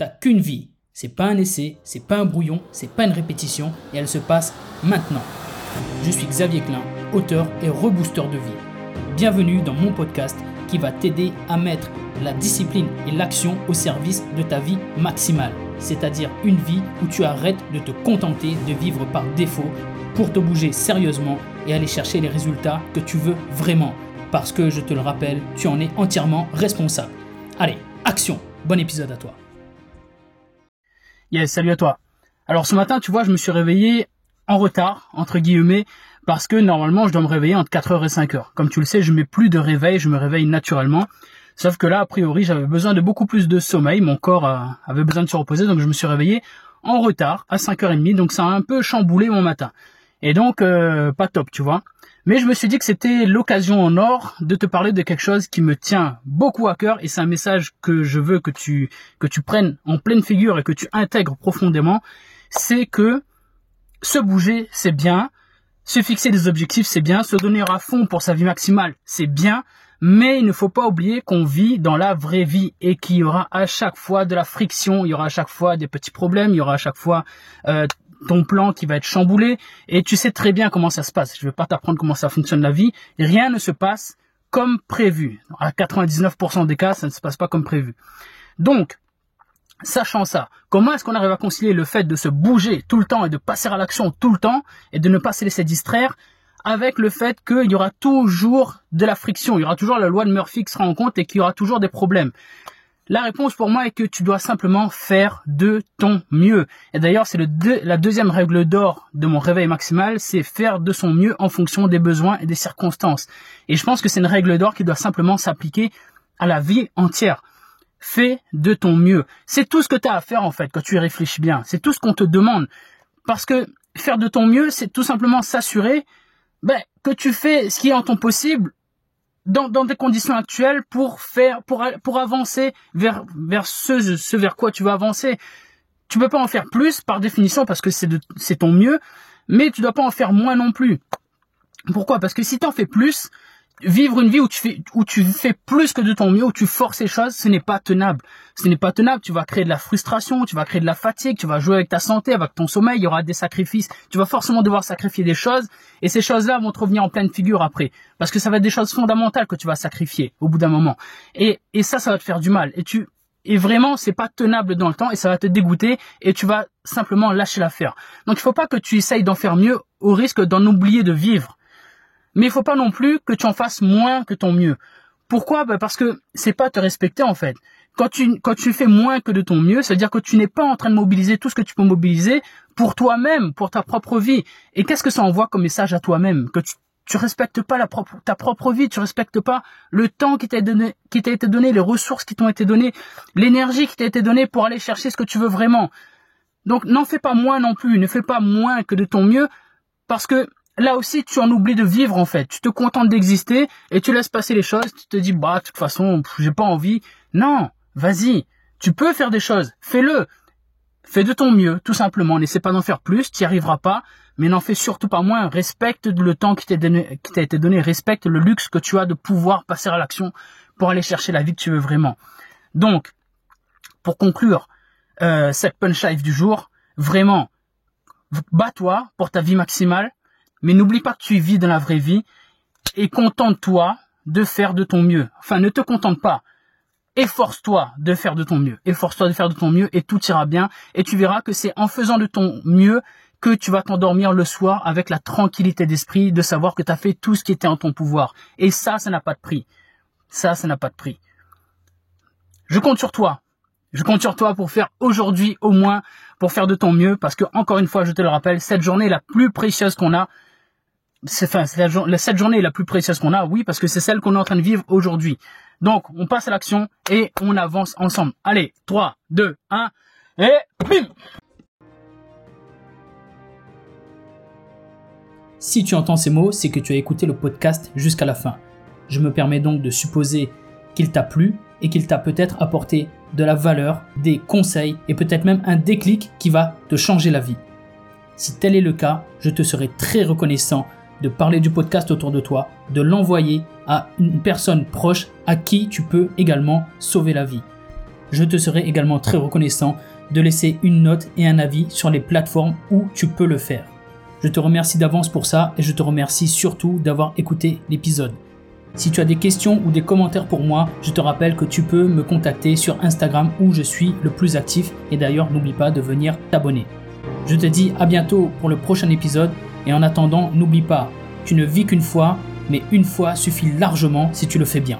T'as qu'une vie. C'est pas un essai, c'est pas un brouillon, c'est pas une répétition et elle se passe maintenant. Je suis Xavier Klein, auteur et rebooster de vie. Bienvenue dans mon podcast qui va t'aider à mettre la discipline et l'action au service de ta vie maximale, c'est-à-dire une vie où tu arrêtes de te contenter de vivre par défaut pour te bouger sérieusement et aller chercher les résultats que tu veux vraiment. Parce que je te le rappelle, tu en es entièrement responsable. Allez, action Bon épisode à toi Yes, salut à toi. Alors ce matin, tu vois, je me suis réveillé en retard, entre guillemets, parce que normalement, je dois me réveiller entre 4h et 5h. Comme tu le sais, je mets plus de réveil, je me réveille naturellement. Sauf que là, a priori, j'avais besoin de beaucoup plus de sommeil, mon corps avait besoin de se reposer, donc je me suis réveillé en retard, à 5h30, donc ça a un peu chamboulé mon matin. Et donc, euh, pas top, tu vois. Mais je me suis dit que c'était l'occasion en or de te parler de quelque chose qui me tient beaucoup à cœur et c'est un message que je veux que tu, que tu prennes en pleine figure et que tu intègres profondément. C'est que se bouger, c'est bien. Se fixer des objectifs, c'est bien. Se donner à fond pour sa vie maximale, c'est bien. Mais il ne faut pas oublier qu'on vit dans la vraie vie et qu'il y aura à chaque fois de la friction, il y aura à chaque fois des petits problèmes, il y aura à chaque fois euh, ton plan qui va être chamboulé et tu sais très bien comment ça se passe. Je ne vais pas t'apprendre comment ça fonctionne la vie. Rien ne se passe comme prévu. À 99% des cas, ça ne se passe pas comme prévu. Donc, sachant ça, comment est-ce qu'on arrive à concilier le fait de se bouger tout le temps et de passer à l'action tout le temps et de ne pas se laisser distraire avec le fait qu'il y aura toujours de la friction, il y aura toujours la loi de Murphy qui sera en compte et qu'il y aura toujours des problèmes? La réponse pour moi est que tu dois simplement faire de ton mieux. Et d'ailleurs, c'est la deuxième règle d'or de mon réveil maximal, c'est faire de son mieux en fonction des besoins et des circonstances. Et je pense que c'est une règle d'or qui doit simplement s'appliquer à la vie entière. Fais de ton mieux. C'est tout ce que tu as à faire en fait quand tu y réfléchis bien. C'est tout ce qu'on te demande. Parce que faire de ton mieux, c'est tout simplement s'assurer ben, que tu fais ce qui est en ton possible dans, dans des conditions actuelles pour faire pour pour avancer vers vers ce vers quoi tu vas avancer. Tu peux pas en faire plus par définition parce que c'est c'est ton mieux, mais tu dois pas en faire moins non plus. Pourquoi? Parce que si tu en fais plus, vivre une vie où tu fais où tu fais plus que de ton mieux, où tu forces les choses, ce n'est pas tenable. Ce n'est pas tenable. Tu vas créer de la frustration, tu vas créer de la fatigue, tu vas jouer avec ta santé, avec ton sommeil. Il y aura des sacrifices. Tu vas forcément devoir sacrifier des choses, et ces choses-là vont te revenir en pleine figure après, parce que ça va être des choses fondamentales que tu vas sacrifier au bout d'un moment. Et et ça, ça va te faire du mal. Et tu et vraiment, c'est pas tenable dans le temps et ça va te dégoûter et tu vas simplement lâcher l'affaire. Donc il faut pas que tu essayes d'en faire mieux au risque d'en oublier de vivre. Mais il faut pas non plus que tu en fasses moins que ton mieux. Pourquoi? Bah Parce que c'est pas te respecter en fait. Quand tu, quand tu fais moins que de ton mieux, c'est-à-dire que tu n'es pas en train de mobiliser tout ce que tu peux mobiliser pour toi-même, pour ta propre vie. Et qu'est-ce que ça envoie comme message à toi-même? Que tu, tu respectes pas la propre, ta propre vie, tu respectes pas le temps qui t'a qui t'a été donné, les ressources qui t'ont été données, l'énergie qui t'a été donnée pour aller chercher ce que tu veux vraiment. Donc n'en fais pas moins non plus, ne fais pas moins que de ton mieux, parce que là aussi tu en oublies de vivre en fait. Tu te contentes d'exister et tu laisses passer les choses. Tu te dis bah de toute façon j'ai pas envie. Non, vas-y. Tu peux faire des choses. Fais-le. Fais de ton mieux, tout simplement. N'essaie pas d'en faire plus, tu n'y arriveras pas, mais n'en fais surtout pas moins. Respecte le temps qui t'a été donné, respecte le luxe que tu as de pouvoir passer à l'action pour aller chercher la vie que tu veux vraiment. Donc, pour conclure euh, cette punch life du jour, vraiment, bats-toi pour ta vie maximale, mais n'oublie pas que tu vis dans la vraie vie et contente-toi de faire de ton mieux. Enfin, ne te contente pas. Efforce-toi de faire de ton mieux. Efforce-toi de faire de ton mieux et tout ira bien. Et tu verras que c'est en faisant de ton mieux que tu vas t'endormir le soir avec la tranquillité d'esprit de savoir que tu as fait tout ce qui était en ton pouvoir. Et ça, ça n'a pas de prix. Ça, ça n'a pas de prix. Je compte sur toi. Je compte sur toi pour faire aujourd'hui au moins, pour faire de ton mieux, parce que encore une fois, je te le rappelle, cette journée est la plus précieuse qu'on a, c'est enfin, la, cette journée est la plus précieuse qu'on a, oui, parce que c'est celle qu'on est en train de vivre aujourd'hui. Donc, on passe à l'action et on avance ensemble. Allez, 3, 2, 1, et bim Si tu entends ces mots, c'est que tu as écouté le podcast jusqu'à la fin. Je me permets donc de supposer qu'il t'a plu et qu'il t'a peut-être apporté de la valeur, des conseils et peut-être même un déclic qui va te changer la vie. Si tel est le cas, je te serai très reconnaissant de parler du podcast autour de toi, de l'envoyer à une personne proche à qui tu peux également sauver la vie. je te serai également très reconnaissant de laisser une note et un avis sur les plateformes où tu peux le faire. Je te remercie d'avance pour ça et je te remercie surtout d'avoir écouté l'épisode. Si tu as des questions ou des commentaires pour moi, je te rappelle que tu peux me contacter sur Instagram où je suis le plus actif et d'ailleurs n'oublie pas de venir t'abonner. Je te dis à bientôt pour le prochain épisode et en attendant n'oublie pas, tu ne vis qu'une fois, mais une fois suffit largement si tu le fais bien.